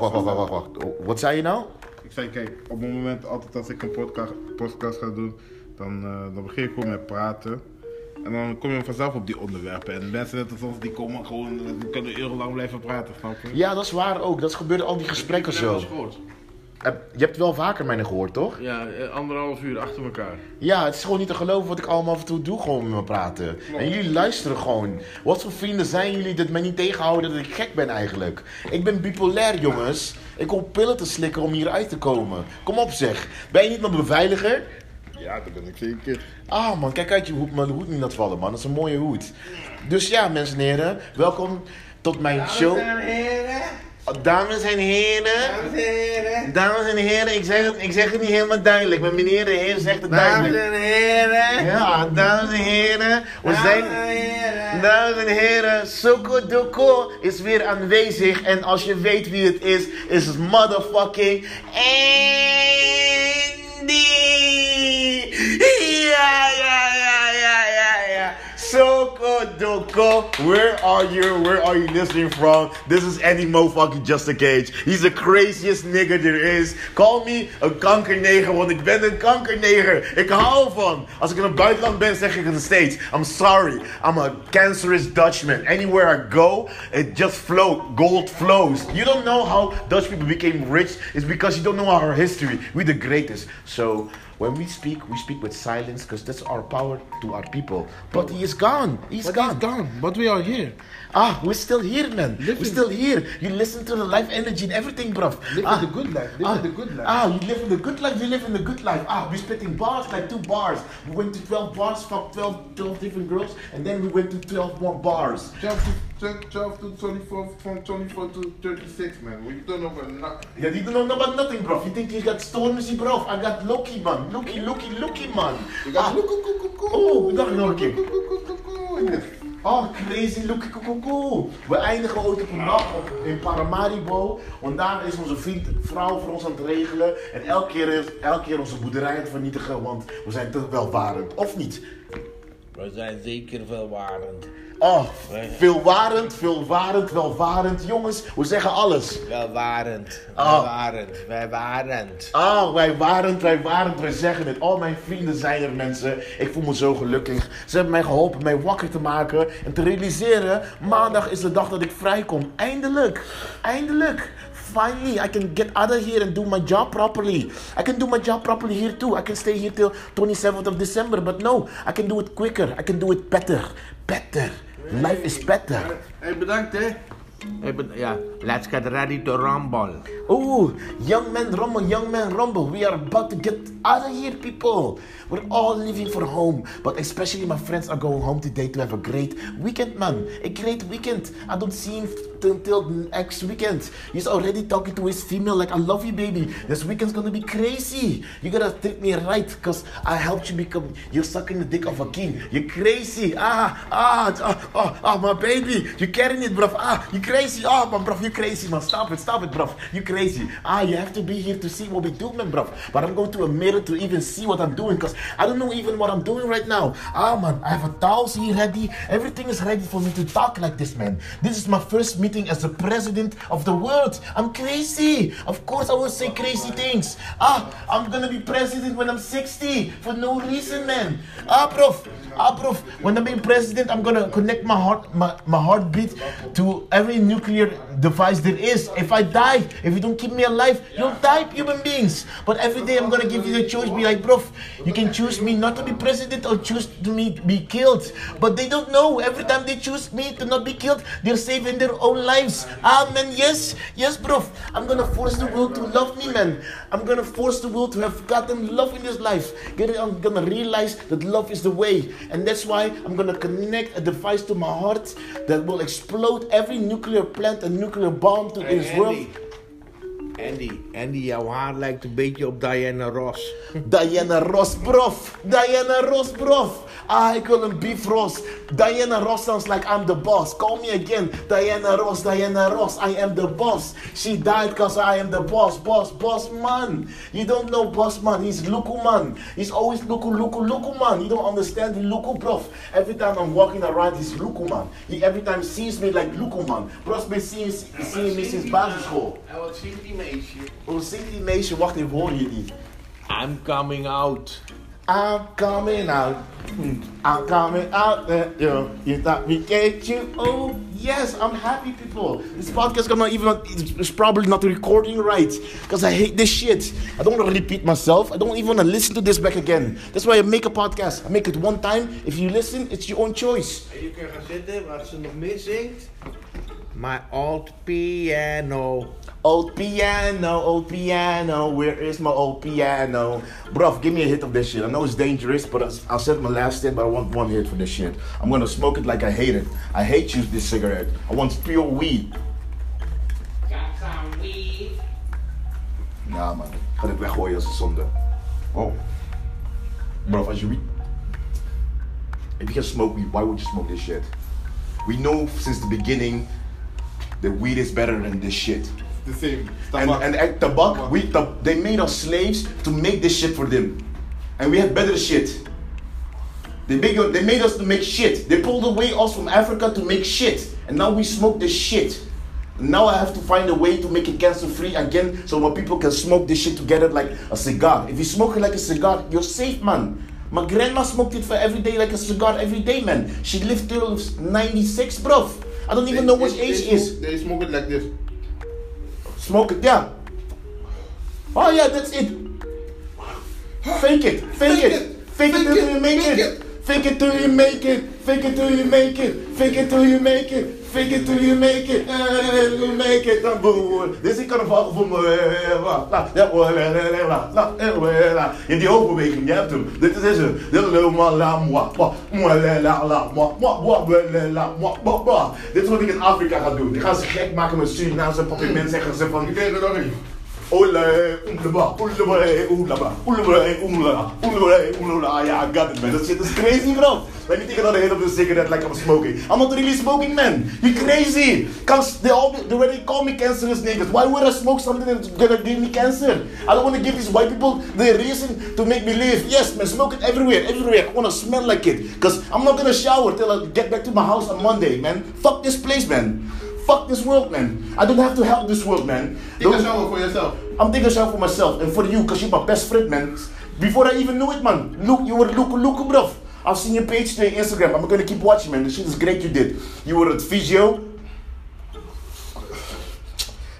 Wacht, wacht, wacht, wacht. Wat zei je nou? Ik zei, kijk, op het moment altijd als ik een podcast, podcast ga doen, dan, eh, dan begin ik gewoon met praten. En dan kom je vanzelf op die onderwerpen. En mensen net als ons, die komen gewoon, die kunnen urenlang blijven praten, snap je? Ja, dat is waar ook. Dat gebeurde al die gesprekken zo. Heb- Je hebt wel vaker mij gehoord, toch? Ja, eh, anderhalf uur achter elkaar. Ja, het is gewoon niet te geloven wat ik allemaal af en toe doe, gewoon met me praten. En jullie luisteren gewoon. Wat voor vrienden zijn jullie dat mij niet tegenhouden dat ik gek ben eigenlijk? Ik ben bipolair, jongens. Ik hoef pillen te slikken om hieruit te komen. Kom op zeg. Ben je niet mijn beveiliger? Ja, dat ben ik zeker. Ah man, kijk uit je hoed, mijn hoed niet laat vallen man. Dat is een mooie hoed. Dus ja, mensen en heren. Welkom tot mijn show. Dames en heren. Dames en heren, ik zeg het, ik zeg het niet helemaal duidelijk. Maar meneer de heer zegt het duidelijk. heren. Ja, dames en heren, we zijn... Dames en heren, Soko Doko is weer aanwezig. En als je weet wie het is, is het motherfucking! Doko, where are you? Where are you listening from? This is Andy motherfucking Just a Cage. He's the craziest nigger there is. Call me een kankerneger, want ik ben een kankerneger. Ik hou van. Als ik in het buitenland ben, zeg ik het steeds. I'm sorry. I'm a cancerous Dutchman. Anywhere I go, it just flows. Gold flows. You don't know how Dutch people became rich. It's because you don't know our history. We're the greatest. So when we speak, we speak with silence because that's our power to our people. But he is gone. He's But gone. he's gone, but we are here. Ah, we're still here, man. We're still here. You listen to the life energy and everything, bruv. Living ah, the good life, living ah, the good life. Ah, you live in the good life. You live in the good life. Ah, we're spitting bars like two bars. We went to 12 bars, fucked 12, 12 different girls, and then we went to 12 more bars. 12 to, 12 to 24, from 24 to 36, man. We don't know about nothing. Yeah, you don't know about nothing, bruv. You think you got Stormzy, bruv? I got Loki, man. Loki, Loki, Loki, man. You got Ah, look, look, look, look, Oh, dag Norkie. look, Oh, crazy Loki koekoekoe. We eindigen ooit op een dag in Paramaribo. Want daar is onze vriend, vrouw voor ons aan het regelen. En elke keer, elke keer onze boerderij het vernietigen, want we zijn te welvarend. Of niet? We zijn zeker welwarend. Oh, veelwarend, veelwarend, welvarend. Jongens, we zeggen alles. Welwarend. Oh. Welwarend. Welwarend. Oh, wij waren, wij waren, wij zeggen het. Al mijn vrienden zijn er, mensen. Ik voel me zo gelukkig. Ze hebben mij geholpen mij wakker te maken en te realiseren. Maandag is de dag dat ik vrijkom. Eindelijk. Eindelijk. Finally, I can get out of here and do my job properly. I can do my job properly here too. I can stay here till 27th of December. But no, I can do it quicker. I can do it better. Better. Life is better. Hey, bedankt hè. But- Ja, let's get ready to rumble. Oh, young man rumble, young man rumble. We are about to get out of here, people. We're all leaving for home. But especially my friends are going home today to have a great weekend, man. A great weekend. I don't see him until next weekend. He's already talking to his female like, I love you, baby. This weekend's gonna be crazy. You gotta treat me right, because I helped you become, you're sucking the dick of a king. You're crazy. Ah, ah, ah, ah, ah, my baby. You're carrying it, bruv. Ah, you're crazy. Ah, man, bruv, you crazy, man. Stop it, stop it, bruv. You crazy. Ah, you have to be here to see what we do, man, bruv. But I'm going to a mirror to even see what I'm doing, because I don't know even what I'm doing right now. Ah, man, I have a towels here ready. Everything is ready for me to talk like this, man. This is my first meeting as the president of the world. I'm crazy. Of course, I will say crazy things. Ah, I'm gonna be president when I'm 60 for no reason, man. Ah, prof. Ah, prof. When I'm being president, I'm gonna connect my heart, my, my heartbeat to every nuclear device there is. If I die, if you don't keep me alive, you'll die, human beings. But every day, I'm gonna give you the choice. Be like, prof, you can choose me not to be president or choose to me be killed. But they don't know. Every time they choose me to not be killed, they're saving their own lives. Man, yes, yes, prof. I'm gonna force the world to love me, man. I'm gonna force the world to have gotten love in this life. Get- I'm gonna realize that love is the way. And that's why I'm gonna connect a device to my heart that will explode every nuclear plant and nuclear bomb to Hey, this world. Andy. Andy, jouw haar lijkt een beetje op Diana Ross. Diana Ross, brof. Diana Ross, brof. Ah, ik wil een beef roast. Diana Ross sounds like I'm the boss. Call me again. Diana Ross, Diana Ross. I am the boss. She died because I am the boss. Boss, boss man. You don't know boss man. He's Luku man. He's always Luku, Luku, Luku man. You don't understand the Luku, brof. Every time I'm walking around, he's Luku man. He every time sees me like Luku man. Bros been seeing, seeing me sinds basisschool. En wat zingt die meisje? Hoe zingt die meisje? Wacht even, hoor je die? I'm coming out. I'm coming out. I'm coming out. Uh, yo, you thought we get you? Oh, yes, I'm happy, people. This podcast gonna even it's probably not recording right because I hate this shit. I don't want to repeat myself. I don't even want to listen to this back again. That's why I make a podcast. I make it one time. If you listen, it's your own choice. En je kunt gaan zitten, wat ze nog meer zingt. My old piano. Old piano, old piano, where is my old piano? Bruv, give me a hit of this shit. I know it's dangerous, but I'll- I'll set my last hit, but I want one hit for this shit. I'm gonna smoke it like I hate it. I hate you, this cigarette. I want pure weed. Got some weed. Nah, man. Ga dit weggooien als een zonde. Oh. Bruv, als je weed... If you can smoke weed, why would you smoke this shit? We know since the beginning that weed is better than this shit. The same. And, and and tabak, we, tab- they made us slaves to make this shit for them. And we had better shit. They made, they made us to make shit. They pulled away us from Africa to make shit. And now we smoke this shit. Now I have to find a way to make it cancer free again so more people can smoke this shit together like a cigar. If you smoke it like a cigar, you're safe, man. My grandma smoked it for every day like a cigar every day, man. She lived till 96, bro. I don't even know what They- age they is. smoke- They smoke it like this. Smoke it, yeah. Oh yeah, that's it. Fake it, fake, it. Fake it till you make it. Fake it till you make it. Fake it till you make it. Fake it till you make it. Fake it till you make it. Eh, You make it. Dan boer. Dit is ik kan een val voor me. Je hebt die hoofdbeweging, je hebt hem. Dit is hem. Dit is wat ik in Afrika ga doen. Ik ga ze gek maken met Surinaamse papier. zeggen ze van... Ik weet het nog niet. Ole, oelaba, oelaba, oelaba, oelaba, oelaba, oelaba, oelaba. Yeah, I got it, man. That shit is crazy, bro. Let me take another hit of the cigarette like I'm smoking. I'm not really smoking, man. You crazy? Cause they all they already call me cancerous niggas. Why would I smoke something that's gonna give me cancer? I don't want to give these white people the reason to make me live. Yes, man, smoke it everywhere, everywhere. I want to smell like it. Cause I'm not gonna shower till I get back to my house on Monday, man. Fuck this place, man. Fuck this world, man. I don't have to help this world, man. Take a shower for yourself. I'm taking a shower for myself and for you, cause you're my best friend, man. Before I even knew it, man. Look, you were Luke, Luke, bro. I've seen your page today, Instagram. I'm gonna keep watching, man. The shit is great you did. You were at physio.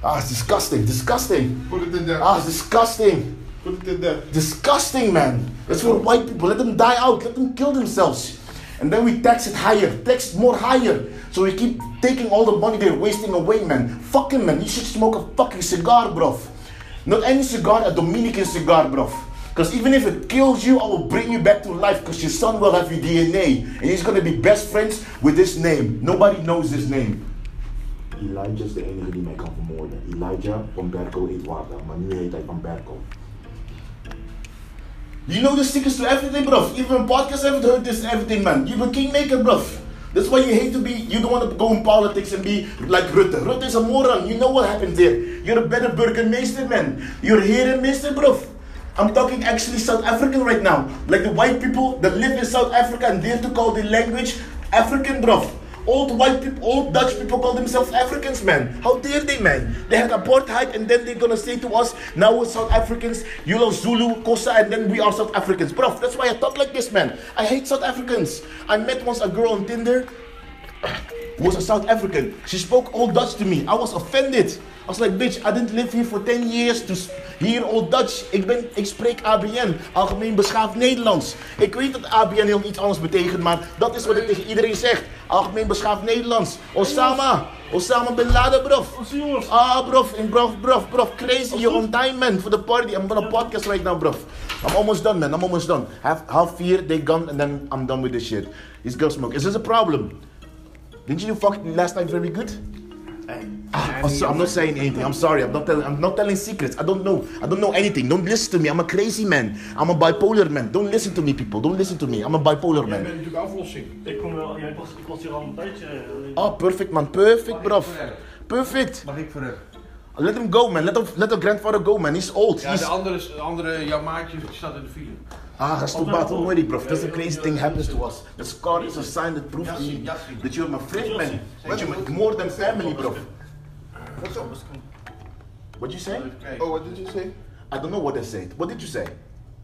Ah, it's disgusting, disgusting. Put it in there. Ah, it's disgusting. Put it in there. Disgusting, man. It's for white people. Let them die out. Let them kill themselves. And then we tax it higher, tax more higher. So we keep taking all the money they're wasting away, man. Fucking man. You should smoke a fucking cigar, bro. Not any cigar, a Dominican cigar, bro. Because even if it kills you, I will bring you back to life because your son will have your DNA. And he's gonna be best friends with this name. Nobody knows this name. Elijah is de enige die mij kan vermoorden. Elijah van Berkel Eduarda, maar nu heet hij van Berkel. You know the secrets to everything, bro. Even podcasts haven't heard this everything, man. You're a kingmaker, bro. That's why you hate to be, you don't want to go in politics and be like Rutte. Rutte is a moron. You know what happened there. You're a better burgemeester, man. You're here in Mister, bro. I'm talking actually South African right now. Like the white people that live in South Africa and dare to call their language African, bro. Old white people, old Dutch people call themselves Africans, man. How dare they, man? They had apartheid, and then they're gonna say to us, now we're South Africans, you know Zulu, Kosa, and then we are South Africans. Bro, that's why I talk like this, man. I hate South Africans. I met once a girl on Tinder who was a South African. She spoke Old Dutch to me. I was offended. I was like, bitch, I didn't live here for 10 years to s- hear Old Dutch. Ik, ben, ik spreek ABN, Algemeen Beschaafd Nederlands. Ik weet dat ABN heel iets anders betekent, maar dat is wat ik tegen iedereen zeg. Algemeen Beschaafd Nederlands. Osama. Osama Bin Laden, bro. Ah, bro. En bro, bro, bro. Crazy. You're on time, man, for the party. I'm on a podcast right now, bro. I'm almost done, man. I'm almost done. Half, half vier, they gone, and then I'm done with this shit. These girls smoke. Is this a problem? Didn't you do fucking last night very good? Hey, Ah, I'm, so- I'm not saying anything. I'm sorry. I'm not telling. I'm not telling secrets. I don't know. I don't know anything. Don't listen to me. I'm a crazy man. I'm a bipolar man. Don't listen to me, people. Don't listen to me. I'm a bipolar Jij man. bent natuurlijk aflossing. Ik kom wel, ja, ik was, ik was hier al een tijdje. eh, Oh, perfect man. Perfect, bro. Perfect. Mag ik vooruit? Let him go, man. Let him, let the grandfather go, man. He's old. Ja, He's... de andere, de andere jouw maatje die staat in de file. Ah, ga stop don't worry, bro. That's a crazy thing happens to us. The scar is a sign that proves to you that you're my friend, man. That you're more than family, bro. What you say? Oh, what did you say? I don't know what I said. What did you say?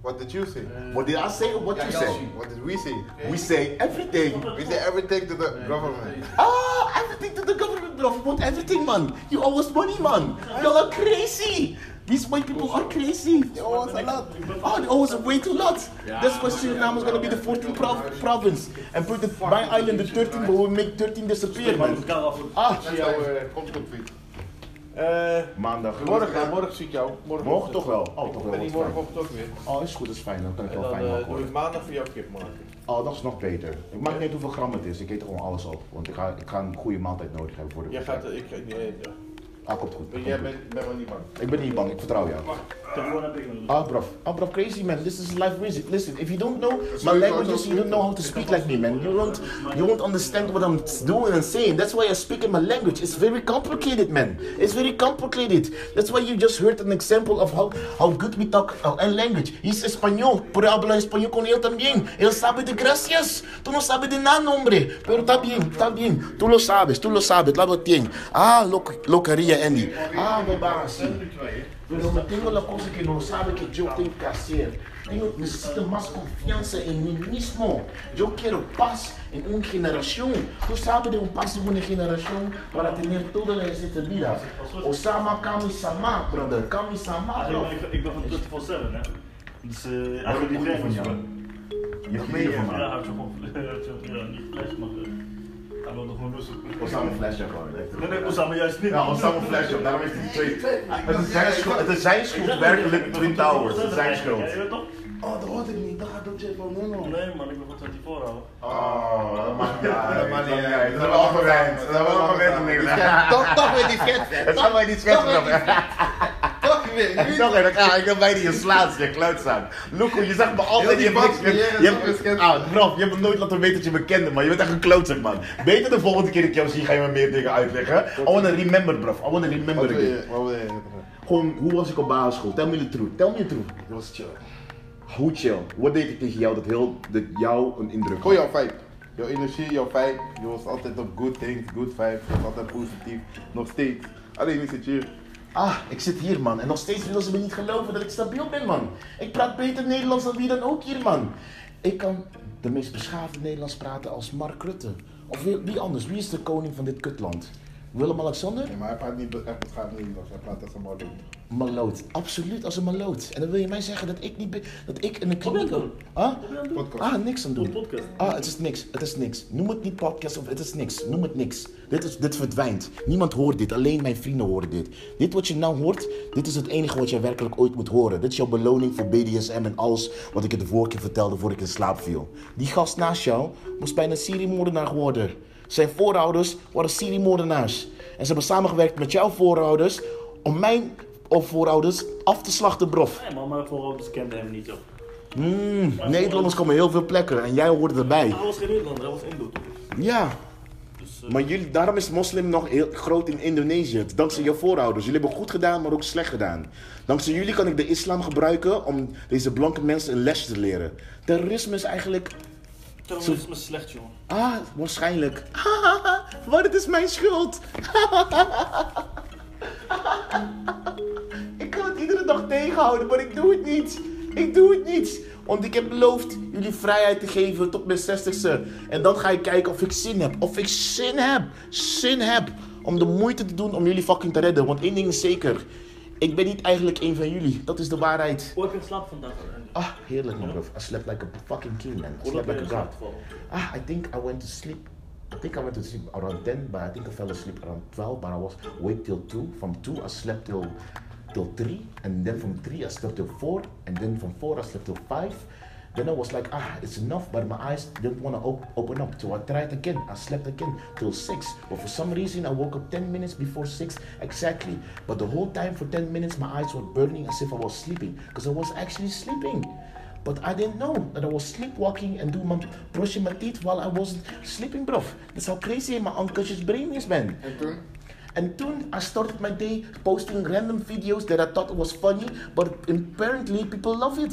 What did you say? What did I say or what Ja, you say? What did we say? We say everything. We say everything to the government. Ah, everything to the government, bro. We want everything, man. You owe us money, man. Y'all are crazy. These white people are crazy. They owe us a lot. Oh, they owe us way too lot. That's why Suriname is gonna be the 14th prov- province. And put the, my island the 13th, but we'll make 13 disappear, man. het elkaar af. Ah, Zie maandag. morgen, morgen zie ik jou. Morgen, Morgen toch wel? Oh, toch wel. En wat die morgenochtend ook weer. Oh, is goed, dat is fijn. Dan kan ik wel dan fijn eh, maken doe hoor. ik maandag voor jou kip maken. Oh, dat is nog beter. Ik maak niet uit hoeveel gram het is. Ik eet er gewoon alles op. Want ik ga, ik ga een goede maaltijd nodig hebben voor de Jij gaat, eh, ik ga niet eten. Ah, komt goed. Jij bent, bent wel niet bang. Ik ben niet bang, ik vertrouw jou. Ah, bruv. Ah, bruv, crazy man. This is life music. Listen, if you don't know my languages, you don't know how to speak like me, man. You don't, you won't understand what I'm doing and saying. That's why I speak in my language. It's very complicated, man. It's very complicated. That's why you just heard an example of how, how good we talk uh, in language. He's español. Por hablar español con él también. Él sabe de gracias. Tú no sabes de nada, hombre. Pero está bien, está bien. Tú lo sabes, tú lo sabes. Lá bien. Ah, lo, lo quería, Andy. Ah, me va así. Pero me tengo la cosa que no sabe que yo tengo que hacer. Tengo, necesito más confianza en mí mismo. Yo quiero paz en una generación. Tú sabes de un paz en una generación para tener toda la receta vida. Osama Kami-sama, brother. Kami-sama, bro. Ik, ik ben van 24-7, hè. Dus eh Wat eigenlijk die een werk van is jou. wel. Je vrienden van Ja, mij. hij heeft zo gewoon hij heeft zo- ja, niet flash, maar eh, hij wilde gewoon rustig. Osama gewoon. Nee, nee, Osama juist niet. Ja, Osama Flasher. Daarom heeft hij twee. Het is zijn schuld, het is zijn schuld werkelijk Twin Towers. Het is zijn schuld. Je toch? Oh, dat hoorde ik niet. Dat gaat Jeff van Nino. Nee man, ik ben van 24 houden. Oh, dat maakt niet uit. Dat maakt niet Dat hebben we al gewend. Dat hebben we al gewend. Die niks. schet- Toch, toch weer die schet. En Nu nog een, ah, ik wil bijna je slaat, je kluitzak. Loeko, je zegt me altijd, je hebt niks meer. Je hebt ah, je hebt me nooit laten weten dat je me kende, man. Je bent echt een klootzak, man. Beter de volgende keer dat ik jou zie, ga je me meer dingen uitleggen. I wanna remember, bro. I wanna remember again. Gewoon, hoe was ik op basisschool? Tell me the truth. Tell me the truth. Dat was chill. Hoe chill? Wat deed ik tegen jou dat, heel, dat jou een indruk had? jouw vibe. Jouw energie, jouw vibe. Je was altijd op good things, good vibes. Je was altijd positief. Nog steeds. Alleen zit je hier. Ah, ik zit hier, man. En nog steeds willen ze me niet geloven dat ik stabiel ben, man. Ik praat beter Nederlands dan wie dan ook hier, man. Ik kan de meest beschaafde Nederlands praten als Mark Rutte. Of wie, anders? Wie is de koning van dit kutland? Willem-Alexander? Nee, maar hij praat niet echt beschaafd Nederlands. Hij praat als een maloot. Maloot. Absoluut als een maloot. En dan wil je mij zeggen dat ik niet. Dat ik in een Wat ben je kliniek... doen? Ah? Podcast. Ah, niks aan doen. Een podcast. Ah, het is niks. Het is niks. Noem het niet podcast of het is niks. Noem het niks. Dit, is, dit verdwijnt. Niemand hoort dit. Alleen mijn vrienden horen dit. Dit wat je nou hoort, dit is het enige wat je werkelijk ooit moet horen. Dit is jouw beloning voor BDSM en alles wat ik je de vorige keer vertelde voor ik in slaap viel. Die gast naast jou moest bijna seriemoordenaar geworden. Zijn voorouders waren seriemoordenaars. En ze hebben samengewerkt met jouw voorouders om mijn of voorouders af te slachten, brof. Nee man, mijn voorouders kenden hem niet toch. Mm, Nederlanders komen heel veel plekken en jij hoort erbij. Hij was geen Nederlander, hij was Indo. Ja, Dus eh, Maar jullie, daarom is moslim nog heel groot in Indonesië. Dankzij je voorouders. Jullie hebben goed gedaan, maar ook slecht gedaan. Dankzij jullie kan ik de islam gebruiken om deze blanke mensen een lesje te leren. Terrorisme is eigenlijk... terrorisme is slecht jongen. Ah, waarschijnlijk. maar het is mijn schuld. ik kan het iedere dag tegenhouden, maar ik doe het niet. Ik doe het niet. Want ik heb beloofd jullie vrijheid te geven tot mijn 60ste. En dan ga ik kijken of ik zin heb. Of ik zin heb. Zin heb. Om de moeite te doen om jullie fucking te redden. Want één ding is zeker. Ik ben niet eigenlijk een van jullie. Dat is de waarheid. Hoe heb je geslapen vandaag? Ah, heerlijk man, bro. I slept like a fucking king, man. I slept like a god. Ah, I think I went to sleep. I think I went to sleep around 10, but I think I fell asleep around 12. But I was awake till 2. From 2, I slept till till 3. And then from 3, I slept till 4. And then from 4, I slept till 5. Then I was like, ah, it's enough, but my eyes didn't want to op- open up. So I tried again. I slept again till 6. But for some reason, I woke up 10 minutes before 6 exactly. But the whole time for 10 minutes, my eyes were burning as if I was sleeping. Because I was actually sleeping. But I didn't know that I was sleepwalking and doing my, brushing my teeth while I wasn't sleeping, bro. That's how crazy my unconscious brain is, man. And then I started my day posting random videos that I thought was funny, but apparently people love it.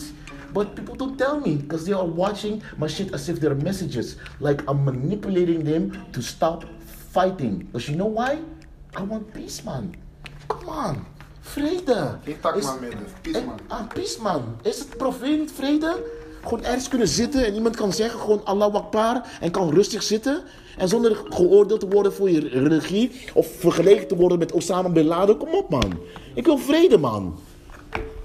But people don't tell me because they are watching my shit as if they're messages. Like I'm manipulating them to stop fighting. Because you know why? I want peace, man. Come on. Vrede. Tak Is- man midden. Peace en- man. Ah, peace man. Is het profeet vrede? Gewoon ergens kunnen zitten en iemand kan zeggen gewoon Allah Akbar en kan rustig zitten. En zonder geoordeeld te worden voor je religie of vergeleken te worden met Osama Bin Laden. Kom op man. Ik wil vrede man.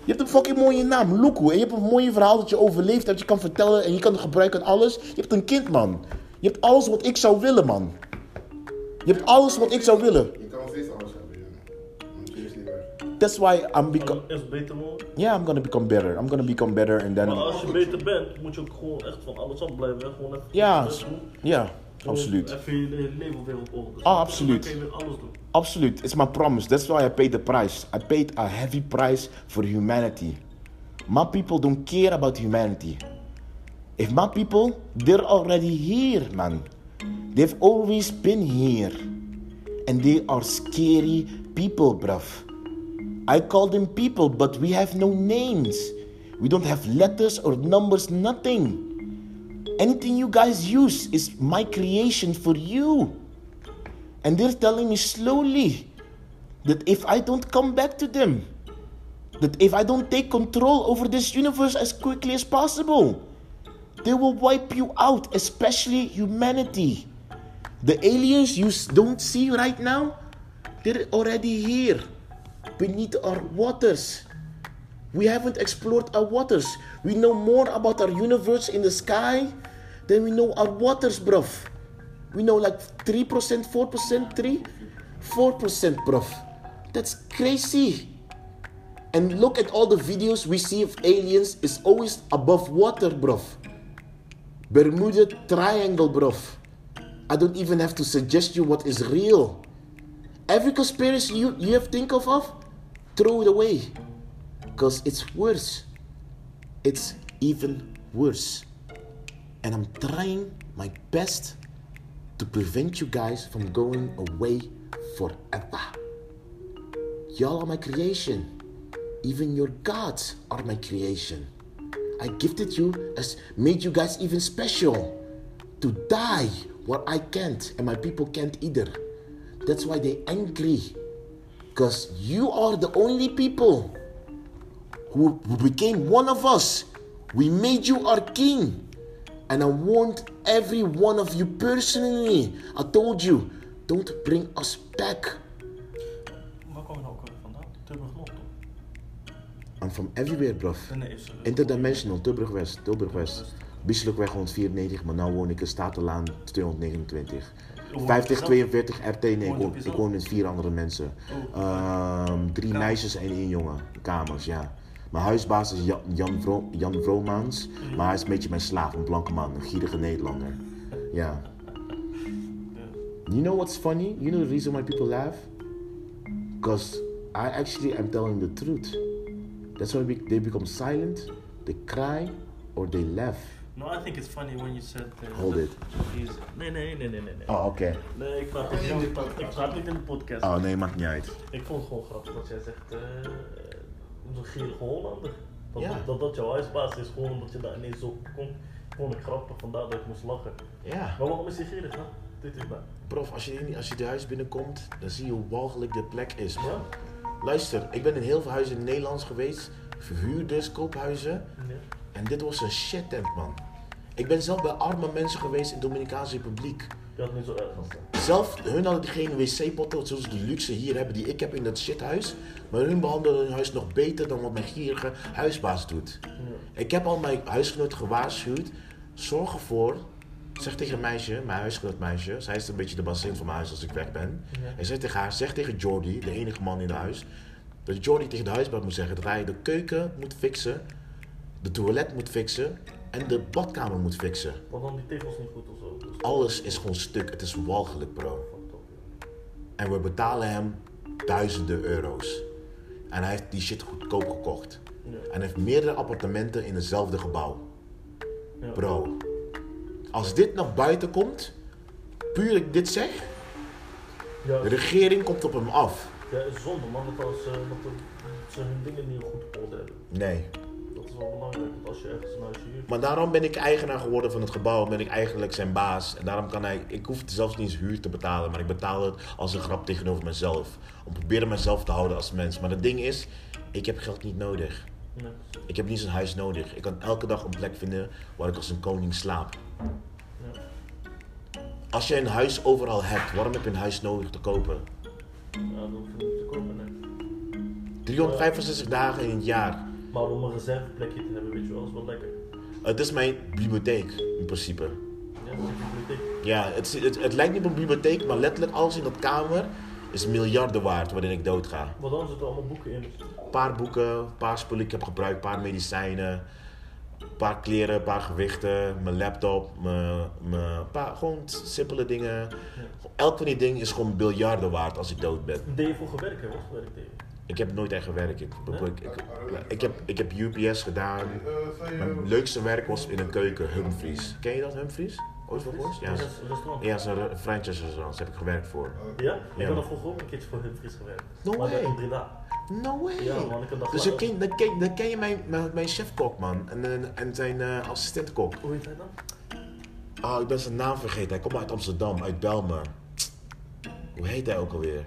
Je hebt een fucking mooie naam, Luku. En je hebt een mooie verhaal dat je overleeft, dat je kan vertellen en je kan het gebruiken aan alles. Je hebt een kind man. Je hebt alles wat ik zou willen man. Je hebt alles wat ik zou willen. Je kan nog steeds alles hebben, ja. That's why I'm become... Eerst beter worden. Yeah, I'm gonna become better. I'm gonna become better and then... Maar als je beter bent, moet je ook gewoon echt van alles afblijven. hè. Gewoon even Ja, ja, absoluut. Even je le- leven weer op orde. Ah, absoluut. Dan kun je weer alles doen. Absolute. It's my promise. That's why I paid the price. I paid a heavy price for humanity. My people don't care about humanity. If my people, they're already here, man. They've always been here. And they are scary people, bruv. I call them people, but we have no names. We don't have letters or numbers, nothing. Anything you guys use is my creation for you. And they're telling me slowly that if I don't come back to them, that if I don't take control over this universe as quickly as possible, they will wipe you out, especially humanity. The aliens you don't see right now, they're already here beneath our waters. We haven't explored our waters. We know more about our universe in the sky than we know our waters, bruv. We know like 3%, 4%, 3, 4%, bruv. That's crazy. And look at all the videos we see of aliens is always above water, bruv. Bermuda Triangle, bruv. I don't even have to suggest you what is real. Every conspiracy you, you have think of, of, throw it away. Because it's worse. It's even worse. And I'm trying my best to prevent you guys from going away forever. Y'all are my creation. Even your gods are my creation. I gifted you as made you guys even special to die what I can't and my people can't either. That's why they angry. Cause you are the only people who became one of us. We made you our king. And I warned every one of you personally. I told you, don't bring us back. Nou? I'm from everywhere, bruv. Er. Interdimensional, Tilburg West, Tilburg West. Bisselukweg 194, maar nu woon ik in Statenlaan 229. 5042 RT, nee, ik woon, ik woon met vier andere mensen. Ehm, drie meisjes en één jongen. Kamers, ja. Mijn huisbaas is Jan, Jan, Vro, Jan Vromans, maar hij is een beetje mijn slaaf, een blanke man, een gierige Nederlander. Ja. You know what's funny? You know the reason why people laugh? Because I actually am telling the truth. That's why we, they become silent, they cry, or they laugh. No, I think it's funny when you said. Uh, Hold that it. Nee, nee, nee, nee, nee. nee. Oh, oké. Nee, ik praat niet in de podcast. Ik praat niet in de podcast. Oh nee, maakt niet uit. Ik vond het gewoon grappig dat jij zegt. eh een gierige Hollander. Dat, Ja. dat dat jouw huisbaas is, gewoon omdat je daar ineens zo komt. Vond ik grappig, vandaar dat ik moest lachen. Ja. Maar waarom is hij gierig? dan? Dit is bij. Prof, als je, als je de huis binnenkomt, dan zie je hoe walgelijk de plek is. man. Ja? Luister, ik ben in heel veel huizen in Nederland geweest. Verhuurders, koophuizen. Ja. En dit was een shit tent, man. Ik ben zelf bij arme mensen geweest in de Dominicaanse Republiek. Had niet zo erg dat. Zelf, hun hadden geen wc-potten zoals de luxe hier hebben die ik heb in dat shithuis. Maar hun behandelen hun huis nog beter dan wat mijn gierige huisbaas doet. Ik heb al mijn huisgenoot gewaarschuwd. Zorg ervoor, zeg tegen een meisje, mijn huisgenootmeisje, zij is een beetje de bassin van mijn huis als ik weg ben. En zeg tegen haar, zeg tegen Jordi, de enige man in het huis, dat Jordi tegen de huisbaas moet zeggen dat hij de keuken moet fixen, de toilet moet fixen En de badkamer moet fixen. Want dan die tegels niet goed of zo. Dus Alles is gewoon stuk. Het is walgelijk, bro. En we betalen hem duizenden euro's. En hij heeft die shit goedkoop gekocht. Ja. En hij heeft meerdere appartementen in hetzelfde gebouw. Ja. Bro, als dit naar buiten komt, puur ik dit zeg, Ja, de regering komt op hem af. ja, is zonde man, dat, als, eh, dat de- ze hun dingen niet goed op orde hebben. Nee. Dat is wel belangrijk, want als je ergens een huisje huurt. Maar daarom ben ik eigenaar geworden van het gebouw. Ben ik eigenlijk zijn baas. En daarom kan hij. Ik hoef zelfs niet eens huur te betalen. Maar ik betaal het als een grap tegenover mezelf. Om te proberen mezelf te houden als mens. Maar het ding is, ik heb geld niet nodig. Nee. Ik heb niet eens een huis nodig. Ik kan elke dag een plek vinden waar ik als een koning slaap. Ja. Als je een huis overal hebt, waarom heb je een huis nodig te kopen? Ja, dat hoef je niet te kopen, nee. 365 dagen in het jaar. Maar om een reserveplekje te hebben, weet je wel, is wel lekker. Het is mijn bibliotheek in principe. Ja, is een bibliotheek. Ja, het, het, het lijkt niet op een bibliotheek, maar letterlijk alles in dat kamer is miljarden waard wanneer ik doodga. Want dan zitten allemaal boeken in. Een paar boeken, een paar spullen die ik heb gebruikt, een paar medicijnen, een paar kleren, een paar gewichten, mijn laptop, mijn, mijn paar, gewoon simpele dingen. Elk van die dingen is gewoon miljarden waard als ik dood ben. deed je vroeger werken, wat voor werk deed je? Ik heb nooit echt gewerkt. Ik, ik, ik, ik, heb, ik heb UPS gedaan. Mijn leukste werk was in een keuken, Humphries. Ken je dat, Humphries? Ooit van gehoord? Ja, Dat is- een restaurant. ja, een franchise restaurant. Daar heb ik gewerkt voor. Ja? Ik heb nog ook een keertje voor Humphries gewerkt. No maar way. No way! Ja, man, ik heb dat dus dan ken, dan, ken, dan ken je mijn, mijn, mijn chefkok, man. En, en, zijn eh assistentkok. Hoe heet hij dan? Oh, ik ben zijn naam vergeten. Hij komt uit Amsterdam, uit Belmen. Hoe heet hij ook alweer?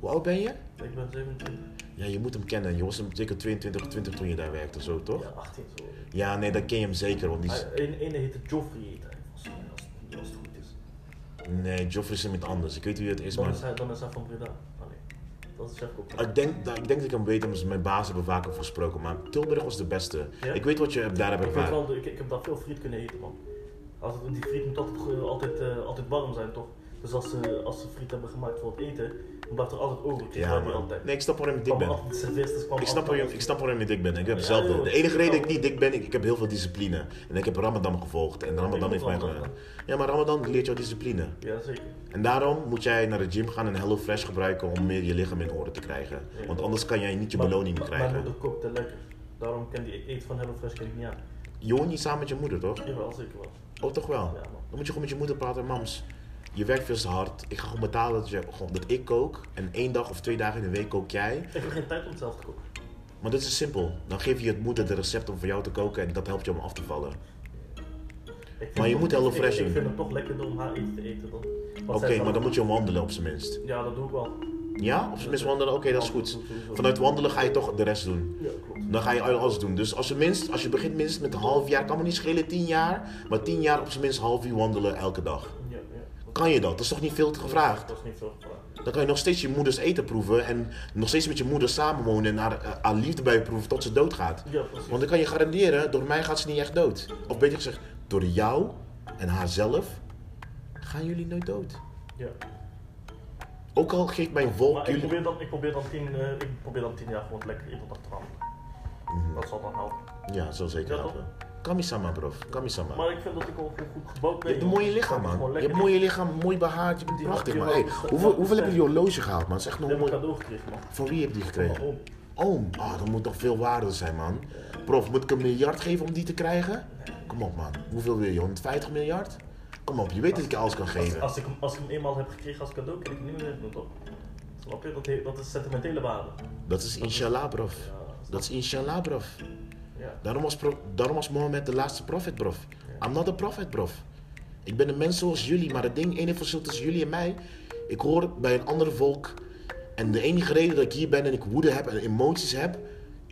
Hoe oud ben je? Ik ben 27. Ja, je moet hem kennen. Je was hem zeker 22 of 20 toen je daar werkte, zo toch? Ja, 18 zo. Ja, nee, dan ken je hem zeker. Want die. Hij- Een ene heette Joffrey, heet hij. Als, als het goed is. Nee, Joffrey is iemand anders. Ik weet wie het is, Dan maar... is hij, dan is hij van Breda. Ah, nee. Dat is chefkok. Ik denk, dat- ik denk dat ik hem weet, omdat mijn baas hebben vaak over gesproken. Maar Tilburg was de beste. Ja? Ik weet wat je daar hebt ervaren. ik, ik heb daar veel friet kunnen eten, man. Als het, die friet moet altijd, ge- altijd, eh, altijd warm zijn, toch? Dus als ze, als ze friet hebben gemaakt voor het eten, dan blijft er altijd over. Ik Ja, altijd. Nee, ik snap waarom ik dik ben. de Ik snap, waarom, ik snap waarom je dik bent. Ik heb Ja, hetzelfde. joh. De enige reden dat ik niet dik ben, ik, ik heb heel veel discipline. En ik heb Ramadan gevolgd. En Ramadan Ik heeft mij. Ja, maar Ramadan leert jou discipline. Ja, zeker. En daarom moet jij naar de gym gaan en Hello Fresh gebruiken om meer je lichaam in orde te krijgen. Want anders kan jij niet je Maar- beloning maar- krijgen. Mijn moeder kookte lekker. Daarom ken die eten van HelloFresh ken ik niet aan. Je woont niet samen met je moeder, toch? Jawel, zeker wel. Oh, toch wel? Ja, man. Dan moet je gewoon met je moeder praten. Mams, je werkt veel te hard. Ik ga gewoon betalen dat, je, gewoon, dat ik kook. En één dag of twee dagen in de week kook jij. Ik heb geen tijd om het zelf te koken. Maar dit is simpel. Dan geef je je moeder de recept om voor jou te koken. En dat helpt je om af te vallen. Maar je het moet toch- HelloFresh ik, vind het toch lekkerder om haar eten te eten dan. Oké, maar dan moet je wandelen op zijn minst. Ja, dat doe ik wel. Ja? Op zijn minst wandelen? Oké, dat is goed. Vanuit wandelen ga je toch de rest doen. Ja, klopt. Dan ga je alles doen. Dus als je, minst, als je begint minstens met een half jaar, kan me niet schelen tien jaar. Maar tien jaar op zijn minst half uur wandelen elke dag. Kan je dat? Dat is toch niet veel te gevraagd? Dat is niet veel gevraagd. Dan kan je nog steeds je moeders eten proeven. En nog steeds met je moeder samenwonen en haar, eh, haar liefde bij je proeven tot ze doodgaat. Ja, precies. Want ik kan je garanderen, door mij gaat ze niet echt dood. Of beter gezegd, door jou en haarzelf gaan jullie nooit dood. Ja. Ook al geeft mijn volk Maar ik probeer, dan, ik, probeer dan tien, eh, ik probeer dan tien jaar gewoon lekker dag te wandelen. Mhm. Dat zal dan helpen. Ja, dat zal zeker Ja, helpen. Kamisama, bro. Kamisama. Maar ik vind dat ik al goed, goed gebouwd Je ben. hebt een mooie lichaam, man. Je hebt een mooie lichaam, mooi behaard. Je bent prachtig, man. Hey, hoeveel, hoeveel heb je die horloge gehaald, man? Die nog mooi. cadeau gekregen, man. Van wie heb je die gekregen? oom. Oom. Ah, dat moet toch veel waarde zijn, man. Prof, moet ik een miljard geven om die te krijgen? Kom op, man. Hoeveel wil je? 150 miljard? Kom op, je weet dat ik je alles kan geven. als, ik, als ik hem eenmaal heb gekregen als cadeau, kan ik niet meer doen, toch? Snap je? Dat, is sentimentele waarde. Dat is inshallah, prof. Dat is inshallah, prof. Daarom was, pro- daarom was Mohammed de laatste prophet, prof. I'm not a prophet, prof. Ik ben een mens zoals jullie, maar het ding, enige verschil tussen jullie en mij, ik hoor bij een ander volk. En de enige reden dat ik hier ben en ik woede heb en emoties heb,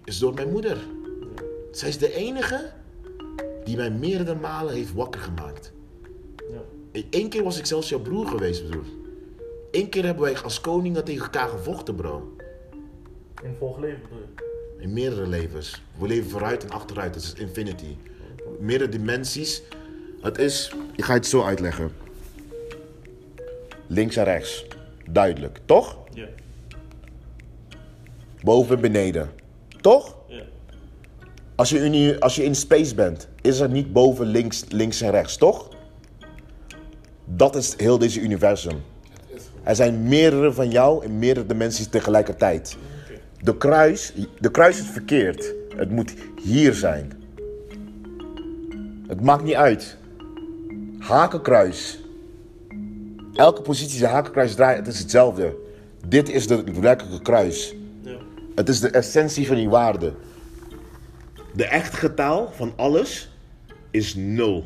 is door mijn moeder. Zij is de enige die mij meerdere malen heeft wakker gemaakt. ja. Eén keer was ik zelfs jouw broer geweest, broer. Eén keer hebben wij als koningen tegen elkaar gevochten, bro. In volgende leven bedoel je? In meerdere levens. We leven vooruit en achteruit. Het is infinity. Meerdere dimensies. Het is. Ik ga het zo uitleggen. Links en rechts. Duidelijk. Toch? Ja. Boven en beneden. Toch? Ja. Als je, in, als je in space bent, is er niet boven links, links en rechts, toch? Dat is heel deze universum. Er zijn meerdere van jou in meerdere dimensies tegelijkertijd. De kruis, de kruis is verkeerd. Het moet hier zijn. Het maakt niet uit. Hakenkruis. Elke positie de hakenkruis draait, het is hetzelfde. Dit is de werkelijke kruis. Ja. Het is de essentie van die waarde. De echte getal van alles is nul.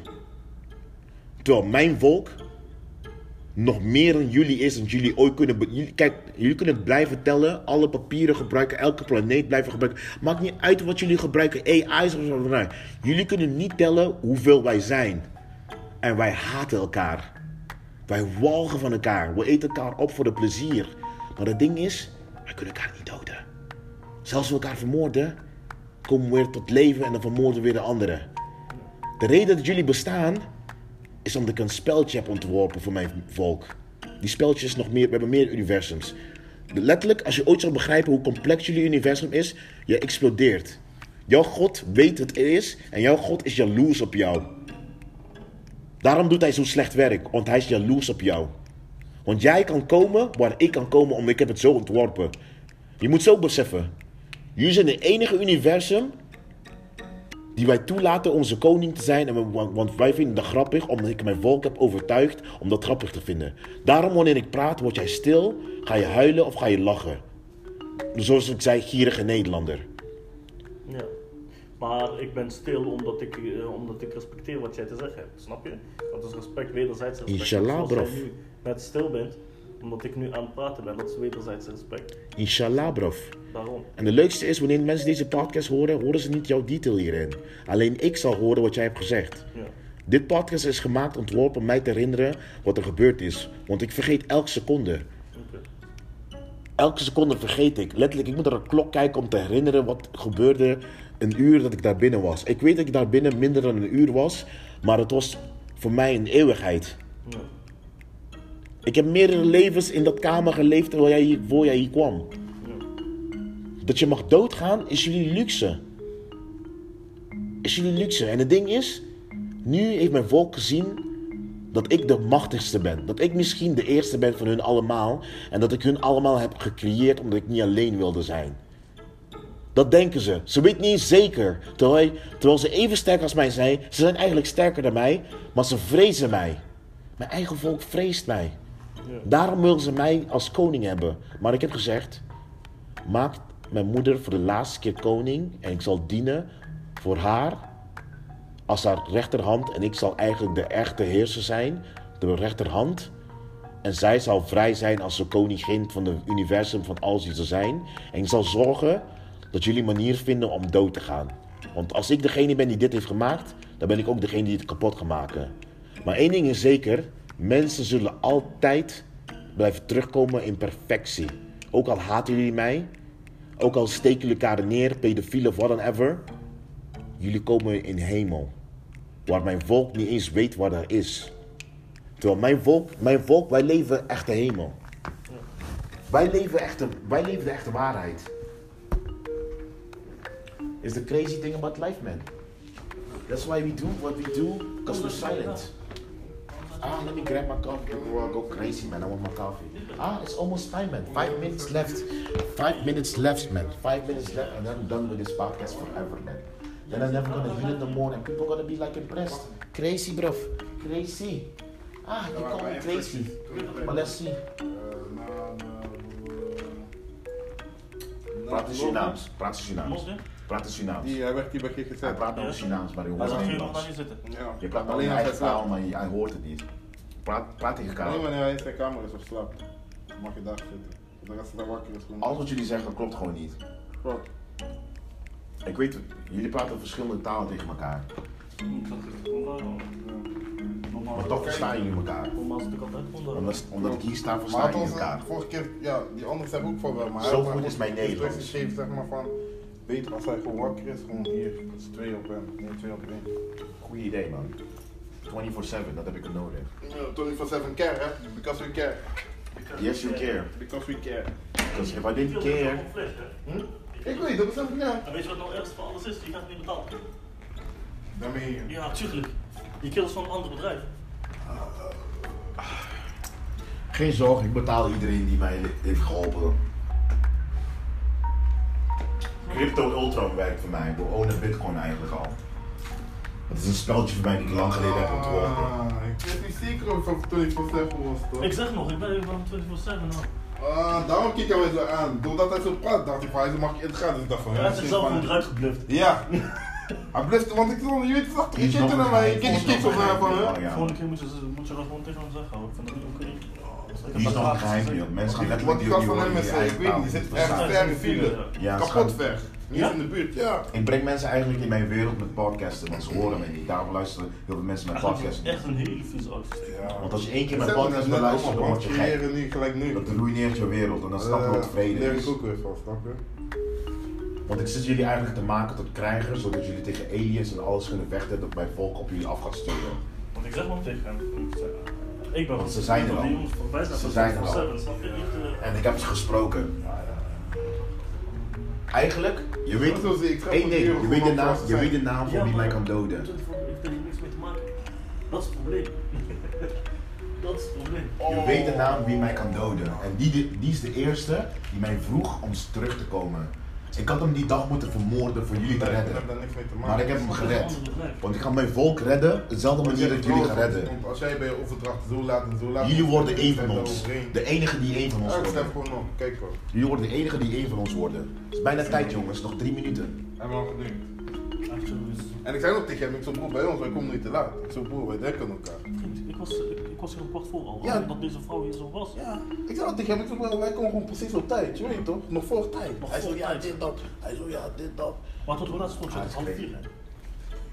Terwijl mijn volk nog meer dan jullie is dan jullie ooit kunnen. kijk, jullie kunnen blijven tellen, alle papieren gebruiken, elke planeet blijven gebruiken. Maakt niet uit wat jullie gebruiken, AI's of zo. Jullie kunnen niet tellen hoeveel wij zijn. En wij haten elkaar. Wij walgen van elkaar. We eten elkaar op voor de plezier. Maar het ding is, wij kunnen elkaar niet doden. Zelfs als we elkaar vermoorden, komen we weer tot leven en dan vermoorden we weer de anderen. De reden dat jullie bestaan, is omdat ik een speltje heb ontworpen voor mijn volk. Die speltje is nog meer, we hebben meer universums. Letterlijk, als je ooit zou begrijpen hoe complex jullie universum is, je explodeert. Jouw God weet wat het is en jouw God is jaloers op jou. Daarom doet hij zo slecht werk, want hij is jaloers op jou. Want jij kan komen waar ik kan komen, omdat ik heb het zo ontworpen. Je moet zo beseffen. Jullie zijn de enige universum die wij toelaten onze koning te zijn. En we- want, wij vinden dat grappig, omdat ik mijn volk heb overtuigd om dat grappig te vinden. Daarom wanneer ik praat, word jij stil, ga je huilen of ga je lachen. Zoals ik zei, gierige Nederlander. Ja. Maar ik ben stil omdat ik, eh, omdat ik respecteer wat jij te zeggen hebt, snap je? Dat is respect, wederzijds respect. Inshallah, Zoals bro. jij nu net stil bent, omdat ik nu aan het praten ben, dat is wederzijds respect. Inshallah, brof. Daarom. En de leukste is, wanneer mensen deze podcast horen, horen ze niet jouw detail hierin. Alleen ik zal horen wat jij hebt gezegd. Ja. Dit podcast is gemaakt, ontworpen om mij te herinneren wat er gebeurd is. Want ik vergeet elke seconde. Elke seconde vergeet ik. Letterlijk, ik moet naar de klok kijken om te herinneren wat gebeurde een uur dat ik daar binnen was. Ik weet dat ik daar binnen minder dan een uur was, maar het was voor mij een eeuwigheid. Ja. Ik heb meerdere levens in dat kamer geleefd terwijl jij hier, voor jij hier kwam. Dat je mag doodgaan is jullie luxe. Is jullie luxe. En het ding is, nu heeft mijn volk gezien dat ik de machtigste ben. Dat ik misschien de eerste ben van hun allemaal. En dat ik hun allemaal heb gecreëerd omdat ik niet alleen wilde zijn. Dat denken ze. Ze weten niet eens zeker. Terwijl, terwijl ze even sterk als mij zijn. Ze zijn eigenlijk sterker dan mij. Maar ze vrezen mij. Mijn eigen volk vreest mij. Daarom willen ze mij als koning hebben. Maar ik heb gezegd: maak mijn moeder voor de laatste keer koning. En ik zal dienen voor haar als haar rechterhand. En ik zal eigenlijk de echte heerser zijn, de rechterhand. En zij zal vrij zijn als de koningin van het universum, van alles die er zijn. En ik zal zorgen dat jullie manier vinden om dood te gaan. Want als ik degene ben die dit heeft gemaakt, dan ben ik ook degene die het kapot gaat maken. Maar één ding is zeker: mensen zullen altijd blijven terugkomen in perfectie. Ook al haten jullie mij, ook al steken jullie elkaar neer, pedofielen of wat dan ever. Jullie komen in hemel. Waar mijn volk niet eens weet waar dat is. Terwijl mijn volk, mijn volk, wij leven echte hemel. Wij leven, echte, wij leven de echte waarheid. Is the crazy thing about life, man. That's why we do what we do, because we're silent. Ah, let me grab my coffee before I go crazy, man. I want my coffee. Ah, it's almost time, man. Five minutes left. Five minutes left, man. Five minutes left, and I'm done with this podcast forever, man. Then I'm never gonna hear it no more, and people gonna be like impressed. Crazy, bro. Crazy. Ah, you call me crazy. But let's see. Praat in Surinaams. Praat in Surinaams. Moslim? Praat in Surinaams. Die, hij werd hier bij GGZ. Hij praat nog in Surinaams, maar hij hoort het Nederlands. Ja. Je praat alleen als eigen hij taal, maar je- hij hoort het niet. Praat, praat tegen elkaar. Alleen wanneer hij in zijn kamer is of slaapt, mag je daar zitten. De rest dat wakker is gewoon. Alles wat jullie zeggen klopt gewoon niet. Klopt. Ik weet, jullie praten verschillende talen tegen elkaar. Maar toch verstaan jullie elkaar. Omdat, omdat ik hier sta, verstaan het jullie elkaar. eh, vorige keer, ja, die anderen zeggen ook van wel, maar hij Zo goed is mijn Nederlands. zeg maar van, beter als hij gewoon wakker is, gewoon hier, dat is twee op hem, nee twee op één. Goeie idee, man. 24-7, dat heb ik nodig. Ja, Tony van Seven care, hè, because we care. Yes, you care. Because we care. Because if I didn't care, Hm? Ik weet, dat besef ik niet. En weet je wat nou ergst van alles is? Je gaat het niet betalen. Daarmee. Ja, tuurlijk. Je kills van een ander bedrijf. Geen zorgen, ik betaal iedereen die mij heeft geholpen. Crypto Ultron werkt voor mij. We ownen Bitcoin eigenlijk al. Het is een speltje voor mij die ik lang geleden heb ontworpen. Ah, ik weet niet zeker of het van 24-7 was toch? Ik zeg nog, ik ben van 24-7 nou. Ah, daarom kijk hij mij zo aan. Doordat hij zo praat, dacht ik van, hij mag je ingaan. Dus ik dacht van, Hij heeft zichzelf gewoon eruit gebluft. Ja. Hij blufte, want ik stond, je weet, ik is je nog naar mij. Ik keek, ik keek zo van. Ja. Volgende keer moet je, moet je dat gewoon tegen hem zeggen. hoor. Ik vind dat niet oké. Ik Die is nog geheim, joh. Mensen gaan letterlijk die die gast van hem ik weet niet, die zit verstaan. ver in de file. Ja, Kapot ver. Niet in de buurt, ja. Ik breng mensen eigenlijk in mijn wereld met podcasten, want ze horen me niet. Daarom luisteren heel veel mensen is podcasten. echt een hele vieze artiest. Ja. Want als je één keer mijn zeg podcast beluistert, dan word je gek. creëren nu, gelijk nu. Dat ruïneert je wereld en dan snap je wat vrede leer is. ik ook weer van, snap je? Want ik zit jullie eigenlijk te maken tot krijgers, zodat jullie tegen aliens en alles kunnen vechten dat mijn volk op jullie af gaat sturen. Want ik zeg nog tegen hem. ik zeg, eh, Ik ben Want ze zijn er al. Die jongens van wij zijn Ze zijn er al. 24/7, snap je? Niet, eh, En ik heb ze gesproken. Eigenlijk, je weet, één ding, je weet de naam, je weet de naam van wie mij kan doden. 24 heeft niks mee te maken. Dat is het probleem. dat is het probleem. Je weet de naam wie mij kan doden. En die, die is de eerste die mij vroeg om terug te komen. Ik had hem die dag moeten vermoorden voor jullie te Ik redden. heb daar niks mee te maken. Maar ik heb hem gered. Want ik ga mijn volk redden, dezelfde manier dat jullie gaan redden. Want als jij bij je overdracht zo laat en zo laat. Jullie worden één van ons. De enige die één van ons ik stem worden. gewoon op. Kijk hoor. Jullie worden de enige die één van ons worden. Het is bijna tijd jongens, nog drie minuten. Hebben we al gedaan. En ik zei nog tegen hem, ik zo broer bij ons, wij komen niet te laat. Ik zo broer, wij denken elkaar. Was, ik, ik was hier een kwart voor al. Ja. Dat deze vrouw hier zo was. Ja, ik zei nog tegen hem, ik broer, wij komen gewoon precies op tijd, je weet toch? Nog voor tijd. Nog Hij voor zo, ja tijd. dit dat. Hij zo, ja dit dat. Maar tot laatst stond je dat is half vier. hè.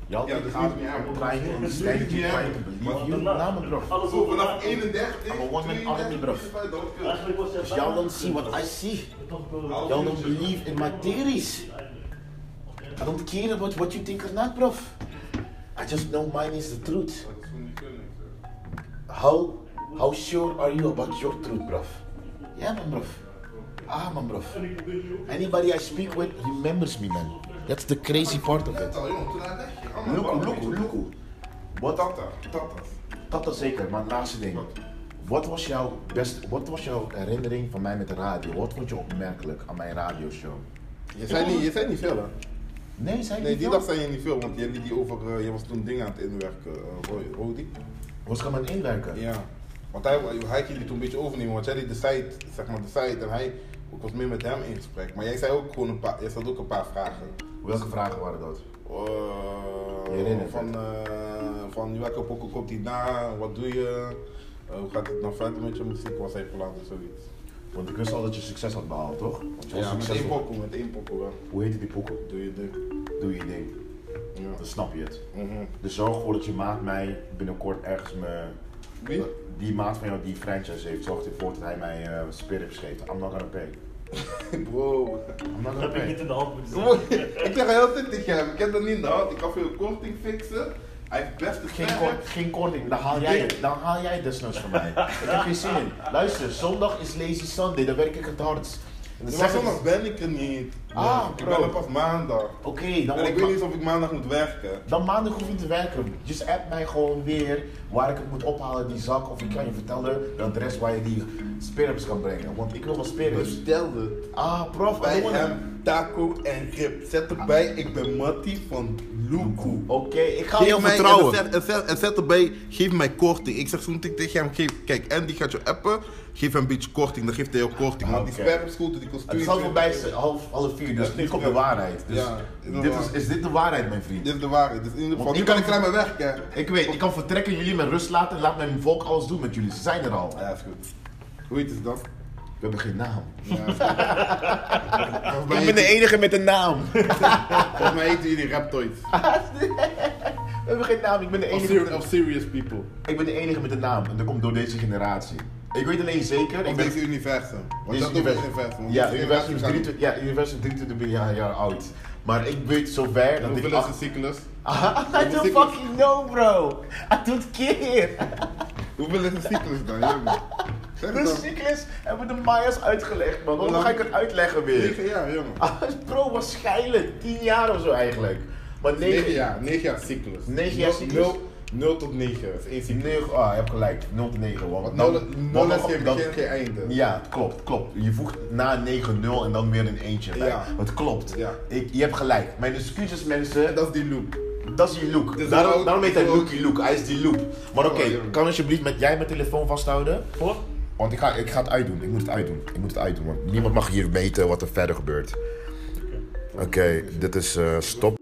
Y'all Ja, think dat is I'm niet understand you, trying to believe you? Nah, man, bro. Alles over vanaf na- 31, I'm a one-man army, bro. 32, dat is Eigenlijk was jij Cause y'all don't see what I see. Y'all don't believe in my theories. I don't care about what you think or not, bro. I just know mine is the truth. How how sure are you about your truth, bro? Yeah, man, bro. Ah, man, bro. Anybody I speak with remembers me, man. That's the crazy part of it. Luku, luku, luku. Wat Tata, tata. Is zeker, maar het laatste ding. Wat was jouw best, wat was jouw herinnering van mij met de radio? Wat vond je opmerkelijk aan mijn radioshow? Je zei niet, je zei niet veel hè? Nee, zei Nee, niet die veel? dag zei je niet veel, want je liet die over, eh, je was toen dingen aan het inwerken, uh, Rodi. Was ik aan het inwerken? Ja. Want hij, hij die toen een beetje overnemen, want jij liet de site, zeg maar de site, en hij, ik was meer met hem in gesprek. Maar jij zei ook gewoon een paar, jij stelde ook een paar vragen. Welke vragen waren dat? Herinnert van, eh, van welke pokken komt hij na, wat doe je, Eh, hoe gaat het nou verder met je muziek, was hij plan of zoiets. Want ik wist al dat je succes had behaald, toch? Ja, met één pokken, met één pokken wel. Hoe heette die pokoe? Doe je ding. Doe je ding. Ja. Dan snap je het. Mhm. Dus zorg ervoor dat je maat mij binnenkort ergens me... Wie? Die maat van jou die franchise heeft, zorgt ervoor dat hij mij eh spirits geeft. I'm not gonna pay. Bro. I'm not Dat gonna heb ik niet in de hand moeten ik zeg heel tijd tegen hem, ik heb dat niet in de hand. Ik kan veel korting fixen. Hij heeft best Geen, kort, geen korting, dan haal jij het. Dan haal jij desnoods van mij. Ik heb geen zin in. Luister, zondag is lazy Sunday, dan werk ik het hardst. En maar zondag ben ik er niet. Ah, ik ben er pas maandag. Oké, dan, En ik weet niet of ik maandag moet werken. dan maandag hoef je niet te werken. Just app mij gewoon weer waar ik het moet ophalen, die zak. Of ik kan je vertellen de adres waar je die spirits kan brengen. Want ik wil wel spirits. Bestelde Ah, prof, bij I don't wanna- hem taco en rib. Zet erbij, ik ben Matty van Luku. Oké, ik ga Geef mij, vertrouwen. En, zet, en, zet, en zet erbij, geef mij korting. Ik zeg zo meteen tegen hem, geef, kijk, Andy gaat je appen, geef hem een beetje korting, dan geeft hij jou korting. Want die Oké. spermscooter die kost Het is al 22 voorbij half, half vier, dus Ja, nu is komt de waarheid. Dus Ja, dit is, is dit de waarheid, mijn vriend? Dit is de waarheid. Dus in ieder geval, nu ik kan ik klaar mee werken. Ik weet, ik kan vertrekken, jullie met rust laten en laat mijn volk alles doen met jullie. Ze zijn er al. Ja, is goed. Hoe heet het dan? We hebben geen naam. Ja, Ik ben de enige met een naam. Volgens mij heten jullie Raptoids. We hebben geen naam, ik ben de enige. of serious people. Ik ben de enige met een naam en dat komt door deze generatie. Ik weet alleen zeker, Of ik ben... deze universum. Want dat universum. universum. Ja, deze universum is generatie 23, ja, universum is 23 jaar, jaar oud. Maar ik weet zover dat ik... Hoeveel is de cyclus? I don't fucking know, bro. I don't care. Hoeveel is de cyclus dan? De cyclus hebben de Maya's uitgelegd, man. Waarom Hoe ga ik het uitleggen weer? 9 jaar, jongen. Ah, bro, waarschijnlijk. 10 jaar of zo eigenlijk. Maar 9 9 jaar, 9 jaar cyclus. Negen jaar cyclus? 0 tot 9 is één cyclus. 9, ah, je hebt gelijk. 0 tot 9. Want Want dan- 0 want is dan- geen dan- begin, geen einde. Ja, klopt, klopt. Je voegt na 9 0 en dan weer een eentje bij. Ja. Het klopt. Ja. Ik, je hebt gelijk. Mijn excuses mensen, En dat is die loop. dat is die look. Dus daarom, daarom heet hij ook- Lookie Look. Hij is die loop. Maar oké, Oh, ja. kan alsjeblieft met jij mijn telefoon vasthouden? Voor? Want ik ga, ik ga het uitdoen. Ik moet het uitdoen. Ik moet het uitdoen. Want niemand mag hier weten wat er verder gebeurt. Oké, dit is eh, stop.